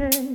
away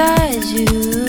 inside you.